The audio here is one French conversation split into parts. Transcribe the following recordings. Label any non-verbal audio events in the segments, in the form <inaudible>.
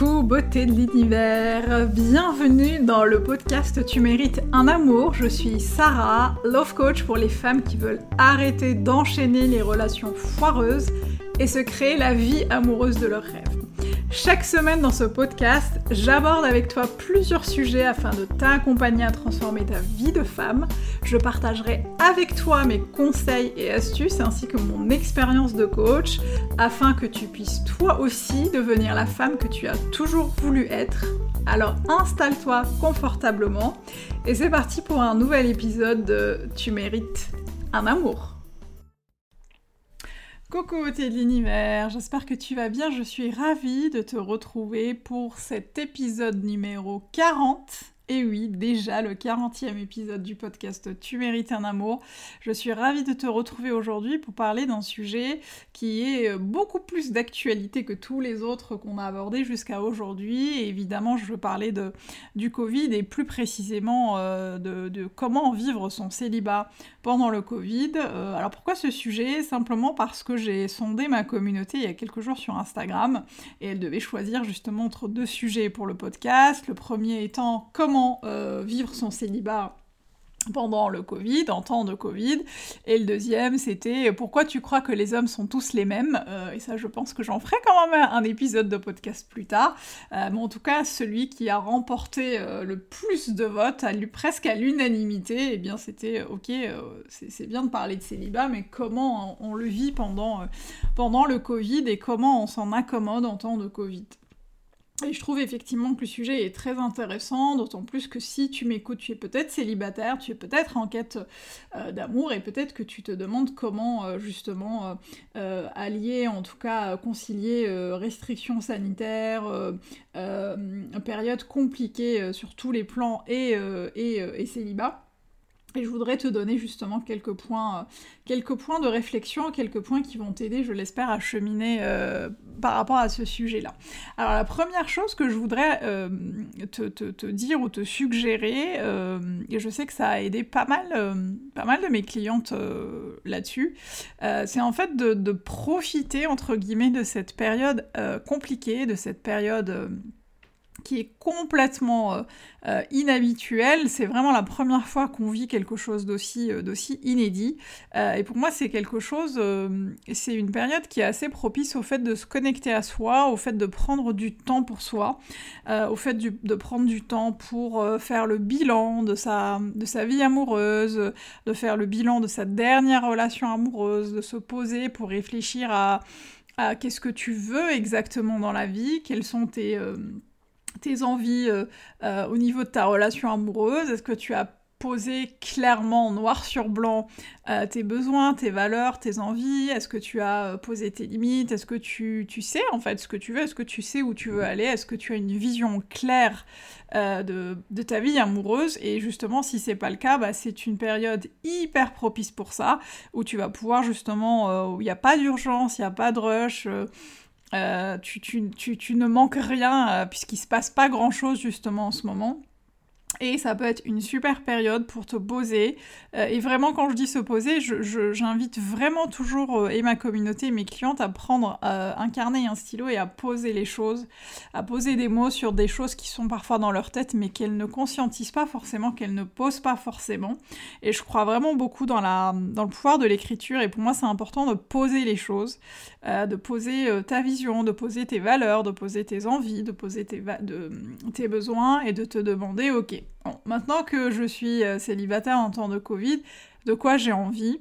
Coucou beauté de l'univers, bienvenue dans le podcast Tu mérites un amour. Je suis Sarah, love coach pour les femmes qui veulent arrêter d'enchaîner les relations foireuses et se créer la vie amoureuse de leurs rêves. Chaque semaine dans ce podcast, j'aborde avec toi plusieurs sujets afin de t'accompagner à transformer ta vie de femme. Je partagerai avec toi mes conseils et astuces ainsi que mon expérience de coach afin que tu puisses toi aussi devenir la femme que tu as toujours voulu être. Alors installe-toi confortablement et c'est parti pour un nouvel épisode de Tu mérites un amour. Coucou de l'univers, j'espère que tu vas bien, je suis ravie de te retrouver pour cet épisode numéro 40 et oui, déjà le 40e épisode du podcast Tu mérites un amour. Je suis ravie de te retrouver aujourd'hui pour parler d'un sujet qui est beaucoup plus d'actualité que tous les autres qu'on a abordés jusqu'à aujourd'hui. évidemment, je veux parler du Covid et plus précisément euh, de, comment vivre son célibat pendant le Covid. Euh, alors pourquoi ce sujet? Simplement parce que j'ai sondé ma communauté il y a quelques jours sur Instagram et elle devait choisir justement entre deux sujets pour le podcast. Le premier étant comment euh, vivre son célibat pendant le Covid, en temps de Covid. Et le deuxième, c'était pourquoi tu crois que les hommes sont tous les mêmes euh, Et ça, je pense que j'en ferai quand même un épisode de podcast plus tard. Euh, mais en tout cas, celui qui a remporté le plus de votes, à, presque à l'unanimité, eh bien c'était ok, c'est bien de parler de célibat, mais comment on, on le vit pendant, pendant le Covid et comment on s'en accommode en temps de Covid et je trouve effectivement que le sujet est très intéressant, d'autant plus que si tu m'écoutes, tu es peut-être célibataire, tu es peut-être en quête euh, d'amour, et peut-être que tu te demandes comment euh, justement euh, allier, en tout cas concilier restrictions sanitaires, période compliquée sur tous les plans et, et, et célibat. Et je voudrais te donner justement quelques points, euh, quelques points de réflexion, quelques points qui vont t'aider, je l'espère, à cheminer euh, par rapport à ce sujet-là. Alors la première chose que je voudrais euh, te, dire ou te suggérer, et je sais que ça a aidé pas mal, pas mal de mes clientes là-dessus, c'est en fait de, de, profiter, entre guillemets, de cette période compliquée, de cette période qui est complètement euh, euh, inhabituel. C'est vraiment la première fois qu'on vit quelque chose d'aussi euh, inédit. et pour moi, c'est quelque chose, c'est une période qui est assez propice au fait de se connecter à soi, au fait de prendre du temps pour soi, au fait de prendre du temps pour faire le bilan de sa, de sa vie amoureuse, de faire le bilan de sa dernière relation amoureuse, de se poser pour réfléchir à, à qu'est-ce que tu veux exactement dans la vie, quels sont tes tes envies euh, euh, au niveau de ta relation amoureuse? Est-ce que tu as posé clairement, noir sur blanc, euh, tes besoins, tes valeurs, tes envies? Est-ce que tu as posé tes limites? Est-ce que tu, tu, sais en fait ce que tu veux? Est-ce que tu sais où tu veux aller? Est-ce que tu as une vision claire de, de, ta vie amoureuse? Et justement, si c'est pas le cas, bah, c'est une période hyper propice pour ça, où tu vas pouvoir justement, où il n'y a pas d'urgence, il n'y a pas de rush euh, tu, tu, ne manques rien euh, puisqu'il se passe pas grand chose justement en ce moment. Et ça peut être une super période pour te poser. Euh, et vraiment, quand je dis se poser, j'invite vraiment toujours, et ma communauté, mes clientes, à prendre un carnet et un stylo et à poser les choses, à poser des mots sur des choses qui sont parfois dans leur tête, mais qu'elles ne conscientisent pas forcément, qu'elles ne posent pas forcément. Et je crois vraiment beaucoup dans, la, dans le pouvoir de l'écriture. Et pour moi, c'est important de poser les choses. Euh, de poser euh, ta vision, de poser tes valeurs, de poser tes envies, de poser tes, tes besoins et de te demander, ok, maintenant que je suis euh, célibataire en temps de Covid, de quoi j'ai envie?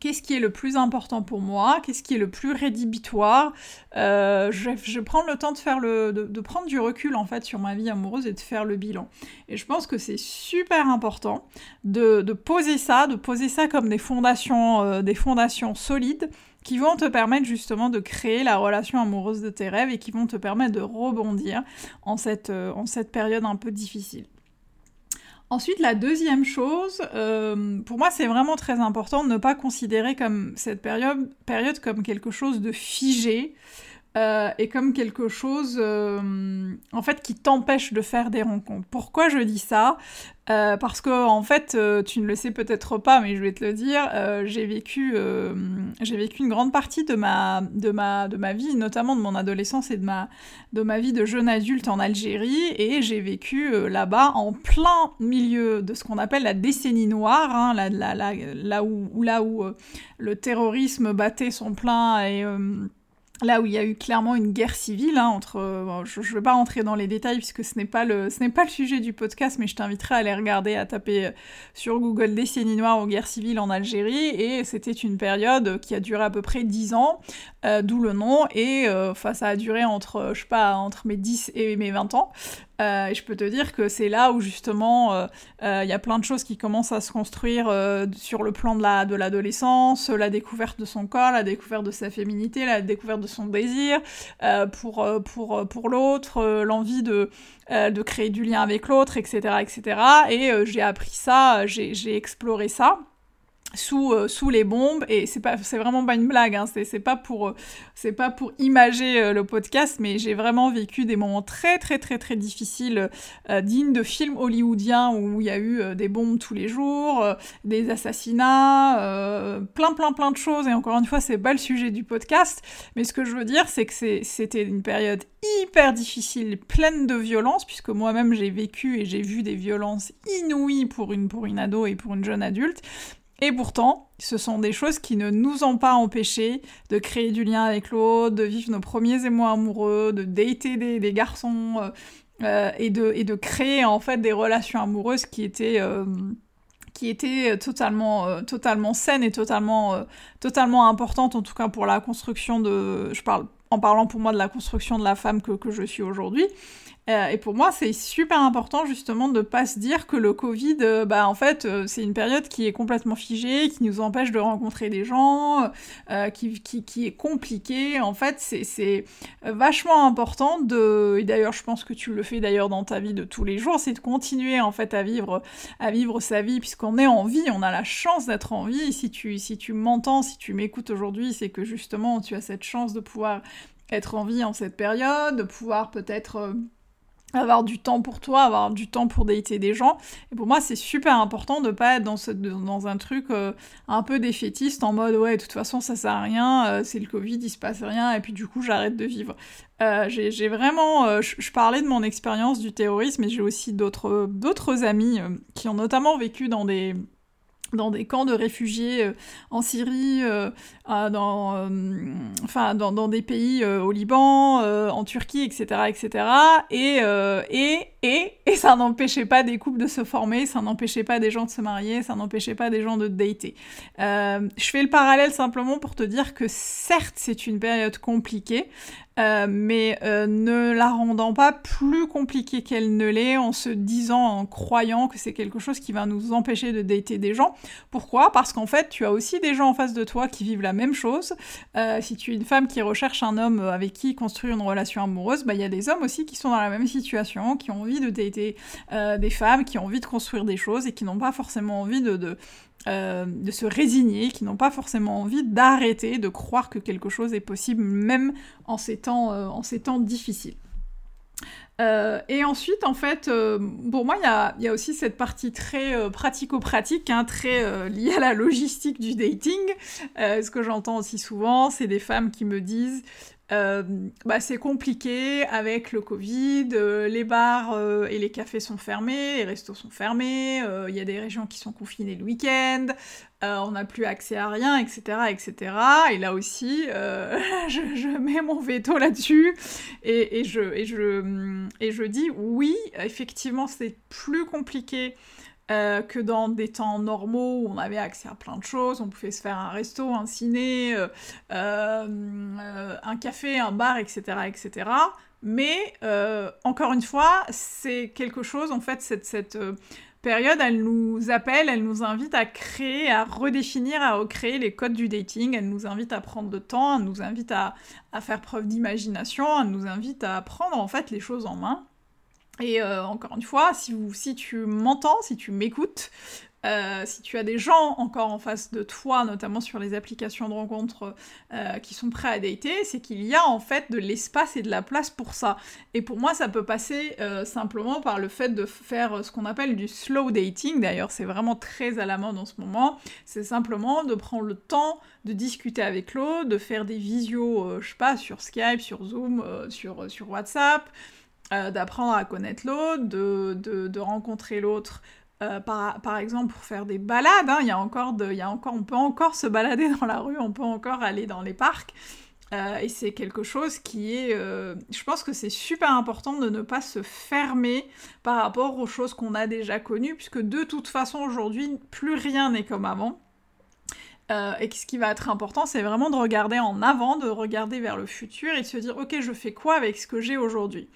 Qu'est-ce qui est le plus important pour moi? Qu'est-ce qui est le plus rédhibitoire? Je, vais prendre le temps de faire le, de, prendre du recul en fait sur ma vie amoureuse et de faire le bilan. Et je pense que c'est super important de, poser ça, de poser ça comme des fondations, des fondations solides qui vont te permettre justement de créer la relation amoureuse de tes rêves et qui vont te permettre de rebondir euh, en cette période un peu difficile. Ensuite, la deuxième chose, euh, pour moi, c'est vraiment très important de ne pas considérer comme cette période, période comme quelque chose de figé, et comme quelque chose en fait qui t'empêche de faire des rencontres. Pourquoi je dis ça? Euh, parce que en fait, euh, tu ne le sais peut-être pas, mais je vais te le dire, euh, j'ai vécu, une grande partie de ma, de vie, notamment de mon adolescence et de ma, de vie de jeune adulte en Algérie, et j'ai vécu là-bas en plein milieu de ce qu'on appelle la décennie noire, hein, là, là, là, où, là où le terrorisme battait son plein et là où il y a eu clairement une guerre civile hein, entre. Euh, je ne vais pas rentrer dans les détails puisque ce n'est pas le sujet du podcast, mais je t'inviterai à aller regarder, à taper euh, sur Google décennie noire ou guerre civile en Algérie et c'était une période qui a duré à peu près 10 ans, euh, d'où le nom et enfin ça a duré entre je sais pas entre mes 10 et mes 20 ans. Euh, et je peux te dire que c'est là où justement euh, euh, il y a plein de choses qui commencent à se construire sur le plan de la de l'adolescence, la découverte de son corps, la découverte de sa féminité, la découverte de son désir pour pour pour l'autre, l'envie de de créer du lien avec l'autre, etc., etc. Et j'ai appris ça, j'ai exploré ça sous, euh, sous les bombes. Et c'est vraiment pas une blague hein, c'est pas pour euh, pas pour imager euh, le podcast mais j'ai vraiment vécu des moments très très très très difficiles dignes de films hollywoodiens où il y a eu des bombes tous les jours des assassinats plein plein plein de choses. Et encore une fois c'est pas le sujet du podcast. Mais ce que je veux dire c'est que c'était une période hyper difficile pleine de violence puisque moi-même j'ai vécu et j'ai vu des violences inouïes pour une pour une ado et pour une jeune adulte et pourtant, ce sont des choses qui ne nous ont pas empêchés de créer du lien avec l'autre, de vivre nos premiers émois amoureux, de dater des, garçons euh, euh, et, de, créer en fait des relations amoureuses qui étaient euh, qui étaient totalement, totalement saines et totalement, totalement importantes, en tout cas pour la construction de... Je parle en parlant pour moi de la construction de la femme que, que je suis aujourd'hui. Euh, et pour moi, c'est super important justement de pas se dire que le Covid, euh, bah en fait, euh, c'est une période qui est complètement figée, qui nous empêche de rencontrer des gens, qui, qui, qui, est compliquée. En fait, c'est vachement important de, et d'ailleurs, je pense que tu le fais d'ailleurs dans ta vie de tous les jours, c'est de continuer en fait à vivre, à vivre sa vie puisqu'on est en vie, on a la chance d'être en vie. Si tu, si tu m'entends, si tu m'écoutes aujourd'hui, c'est que justement, tu as cette chance de pouvoir être en vie en cette période, de pouvoir peut-être avoir du temps pour toi, avoir du temps pour dater des gens. Et pour moi, c'est super important de pas être dans, un truc euh, un peu défaitiste en mode ouais, de toute façon, ça sert à rien, euh, c'est le Covid, il se passe rien, et puis du coup, j'arrête de vivre. Euh, j'ai vraiment. je parlais de mon expérience du terrorisme, mais j'ai aussi d'autres amis qui ont notamment vécu dans des dans des camps de réfugiés euh, en Syrie, euh, dans, euh, dans, des pays au Liban, en Turquie, etc. etc. Et, et, et, ça n'empêchait pas des couples de se former, ça n'empêchait pas des gens de se marier, ça n'empêchait pas des gens de dater. je fais le parallèle simplement pour te dire que certes c'est une période compliquée, euh, mais euh, ne la rendant pas plus compliquée qu'elle ne l'est en se disant, en croyant que c'est quelque chose qui va nous empêcher de dater des gens. Pourquoi? Parce qu'en fait, tu as aussi des gens en face de toi qui vivent la même chose. Euh, si tu es une femme qui recherche un homme avec qui construire une relation amoureuse, bah, il y a des hommes aussi qui sont dans la même situation, qui ont envie de dater des femmes, qui ont envie de construire des choses et qui n'ont pas forcément envie de, euh, de se résigner, qui n'ont pas forcément envie d'arrêter de croire que quelque chose est possible, même en ces temps, euh, en ces temps difficiles. Euh, et ensuite, en fait, pour moi, il y a, aussi cette partie très pratico-pratique, hein, très liée à la logistique du dating. ce que j'entends aussi souvent, c'est des femmes qui me disent euh, bah, c'est compliqué avec le Covid, euh, les bars euh, et les cafés sont fermés, les restos sont fermés, il y a des régions qui sont confinées le week-end, on n'a plus accès à rien, etc. etc. Et là aussi, <laughs> je, mets mon veto là-dessus et, je, dis oui, effectivement c'est plus compliqué euh, que dans des temps normaux où on avait accès à plein de choses, on pouvait se faire un resto, un ciné, euh, euh, un café, un bar, etc. etc. Mais encore une fois, c'est quelque chose, en fait, cette, cette période, elle nous appelle, elle nous invite à créer, à redéfinir, à recréer les codes du dating, elle nous invite à prendre de temps, elle nous invite à, à faire preuve d'imagination, elle nous invite à prendre en fait les choses en main. Et euh, encore une fois, si, tu m'entends, si tu m'écoutes, euh, si tu as des gens encore en face de toi, notamment sur les applications de rencontres euh, qui sont prêts à dater, c'est qu'il y a en fait de l'espace et de la place pour ça. Et pour moi, ça peut passer simplement par le fait de faire ce qu'on appelle du slow dating. D'ailleurs, c'est vraiment très à la mode en ce moment. C'est simplement de prendre le temps de discuter avec l'autre, de faire des visios, je sais pas, sur Skype, sur Zoom, sur WhatsApp. D'apprendre à connaître l'autre, de, de rencontrer l'autre euh, par, exemple pour faire des balades, hein, y a encore de, y a encore, on peut encore se balader dans la rue, on peut encore aller dans les parcs. Euh, et c'est quelque chose qui est... Euh, je pense que c'est super important de ne pas se fermer par rapport aux choses qu'on a déjà connues, puisque de toute façon aujourd'hui, plus rien n'est comme avant. Et ce qui va être important, c'est vraiment de regarder en avant, de regarder vers le futur et de se dire, ok, je fais quoi avec ce que j'ai aujourd'hui?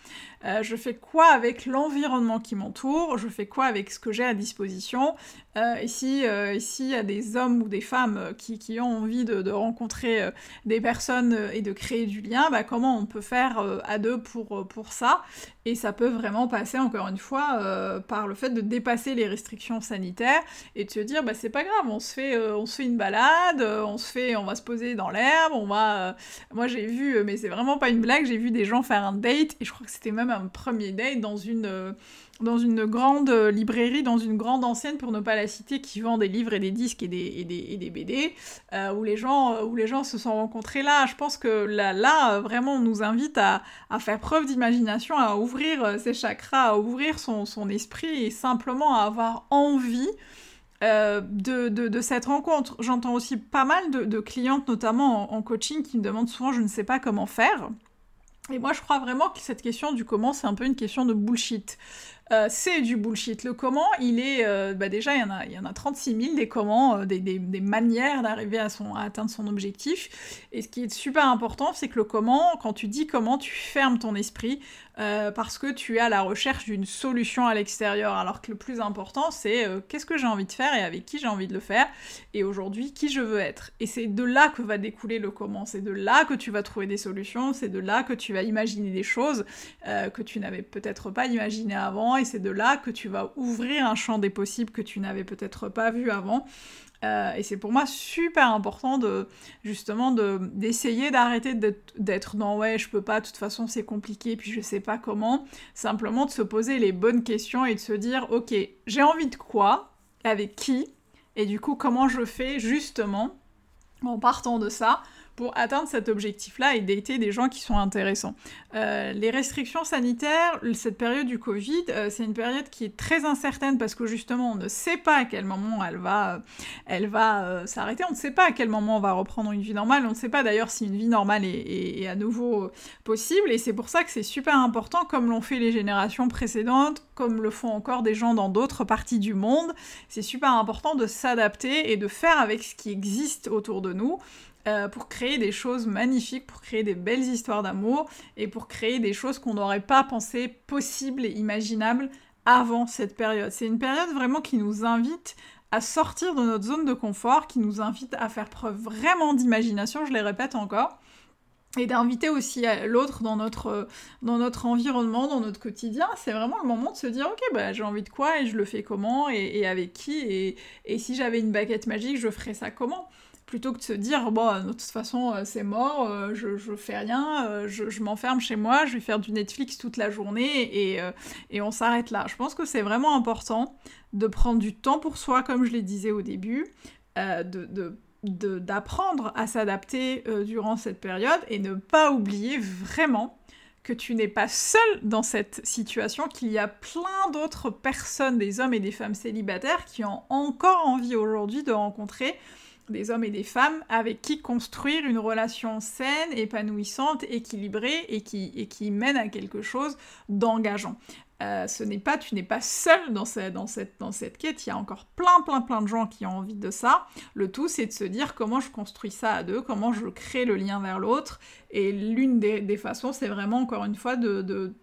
Euh, je fais quoi avec l'environnement qui m'entoure, je fais quoi avec ce que j'ai à disposition? Euh, si euh, il y a des hommes ou des femmes qui, ont envie de, rencontrer des personnes et de créer du lien, bah, comment on peut faire à deux pour, pour ça? Et ça peut vraiment passer, encore une fois, par le fait de dépasser les restrictions sanitaires et de se dire, bah, c'est pas grave, on se, fait, on se fait une balade, on se fait, on va se poser dans l'herbe, on va... moi j'ai vu, mais c'est vraiment pas une blague, j'ai vu des gens faire un date, et je crois que c'était même un premier date dans une, euh, dans une grande librairie, dans une grande ancienne, pour ne pas la citer, qui vend des livres et des disques et des, et des, BD, euh, où, les gens, euh, où les gens se sont rencontrés là. Je pense que là, là vraiment, on nous invite à, à faire preuve d'imagination, à ouvrir ses chakras, à ouvrir son, son, esprit et simplement à avoir envie de, de, cette rencontre. J'entends aussi pas mal de, clientes, notamment en, en, coaching, qui me demandent souvent je ne sais pas comment faire. Et moi, je crois vraiment que cette question du comment, c'est un peu une question de bullshit. Euh, c'est du bullshit. Le comment, il est... Euh, bah déjà, il y, en a, il y en a 36 000 des comment, euh, des, des, des, manières d'arriver à, son, à atteindre son objectif. Et ce qui est super important, c'est que le comment, quand tu dis comment, tu fermes ton esprit parce que tu es à la recherche d'une solution à l'extérieur. Alors que le plus important, c'est qu'est-ce que j'ai envie de faire et avec qui j'ai envie de le faire. Et aujourd'hui, qui je veux être. Et c'est de là que va découler le comment. C'est de là que tu vas trouver des solutions. C'est de là que tu vas imaginer des choses que tu n'avais peut-être pas imaginées avant et c'est de là que tu vas ouvrir un champ des possibles que tu n'avais peut-être pas vu avant. Euh, et c'est pour moi super important de justement d'essayer d'arrêter d'être dans ouais je peux pas, de toute façon c'est compliqué, puis je sais pas comment. Simplement de se poser les bonnes questions et de se dire ok j'ai envie de quoi, avec qui, et du coup comment je fais justement en partant de ça pour atteindre cet objectif-là et dater des gens qui sont intéressants. Euh, les restrictions sanitaires, cette période du Covid, euh, c'est une période qui est très incertaine parce que justement on ne sait pas à quel moment elle va, elle va euh, s'arrêter, on ne sait pas à quel moment on va reprendre une vie normale, on ne sait pas d'ailleurs si une vie normale est à nouveau possible et c'est pour ça que c'est super important comme l'ont fait les générations précédentes, comme le font encore des gens dans d'autres parties du monde, c'est super important de s'adapter et de faire avec ce qui existe autour de nous. Euh, pour créer des choses magnifiques, pour créer des belles histoires d'amour et pour créer des choses qu'on n'aurait pas pensé possibles et imaginables avant cette période. C'est une période vraiment qui nous invite à sortir de notre zone de confort, qui nous invite à faire preuve vraiment d'imagination, je les répète encore, et d'inviter aussi l'autre dans notre, dans notre environnement, dans notre quotidien. C'est vraiment le moment de se dire, ok, bah, j'ai envie de quoi et je le fais comment et, avec qui et, et si j'avais une baguette magique, je ferais ça comment? Plutôt que de se dire bon de toute façon euh, c'est mort, euh, je, je fais rien, euh, je, m'enferme chez moi, je vais faire du Netflix toute la journée et, et on s'arrête là. Je pense que c'est vraiment important de prendre du temps pour soi, comme je l'ai disais au début, de, d'apprendre à s'adapter durant cette période et ne pas oublier vraiment que tu n'es pas seul dans cette situation, qu'il y a plein d'autres personnes, des hommes et des femmes célibataires, qui ont encore envie aujourd'hui de rencontrer des hommes et des femmes avec qui construire une relation saine, épanouissante, équilibrée et qui, et qui mène à quelque chose d'engageant. Euh, ce n'est pas, tu n'es pas seul dans, cette, dans, cette, dans cette quête, il y a encore plein, plein, plein de gens qui ont envie de ça. Le tout, c'est de se dire comment je construis ça à deux, comment je crée le lien vers l'autre. Et l'une des, des, façons, c'est vraiment, encore une fois, de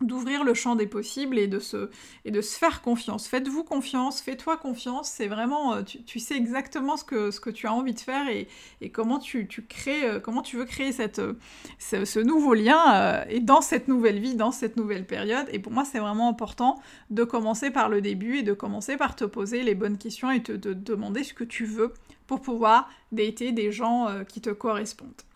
d'ouvrir le champ des possibles et de se, et de se faire confiance. Faites-vous confiance, fais-toi confiance, c'est vraiment, euh, tu, sais exactement ce que, ce que tu as envie de faire et, comment, tu, crées, euh, comment tu veux créer cette, euh, ce, nouveau lien et dans cette nouvelle vie, dans cette nouvelle période. Et pour moi, c'est vraiment important de commencer par le début et de commencer par te poser les bonnes questions et te, de demander ce que tu veux pour pouvoir dater des gens qui te correspondent.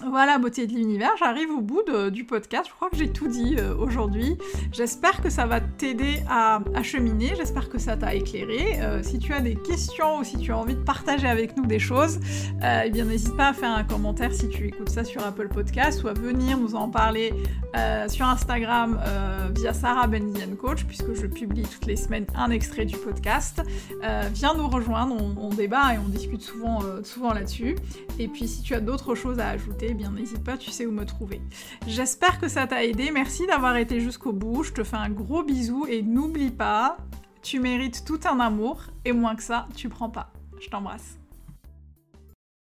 Voilà, beauté de l'univers, j'arrive au bout du podcast. Je crois que j'ai tout dit euh, aujourd'hui. J'espère que ça va t'aider à, cheminer, j'espère que ça t'a éclairé. Euh, si tu as des questions ou si tu as envie de partager avec nous des choses, euh, eh bien n'hésite pas à faire un commentaire si tu écoutes ça sur Apple Podcast ou à venir nous en parler sur Instagram via Sarah Benzian Coach, puisque je publie toutes les semaines un extrait du podcast. viens nous rejoindre, on, débat et on discute souvent là-dessus. Et puis si tu as d'autres choses à ajouter, eh bien n'hésite pas, tu sais où me trouver. J'espère que ça t'a aidé, merci d'avoir été jusqu'au bout, je te fais un gros bisou et n'oublie pas, tu mérites tout un amour et moins que ça, tu prends pas. Je t'embrasse.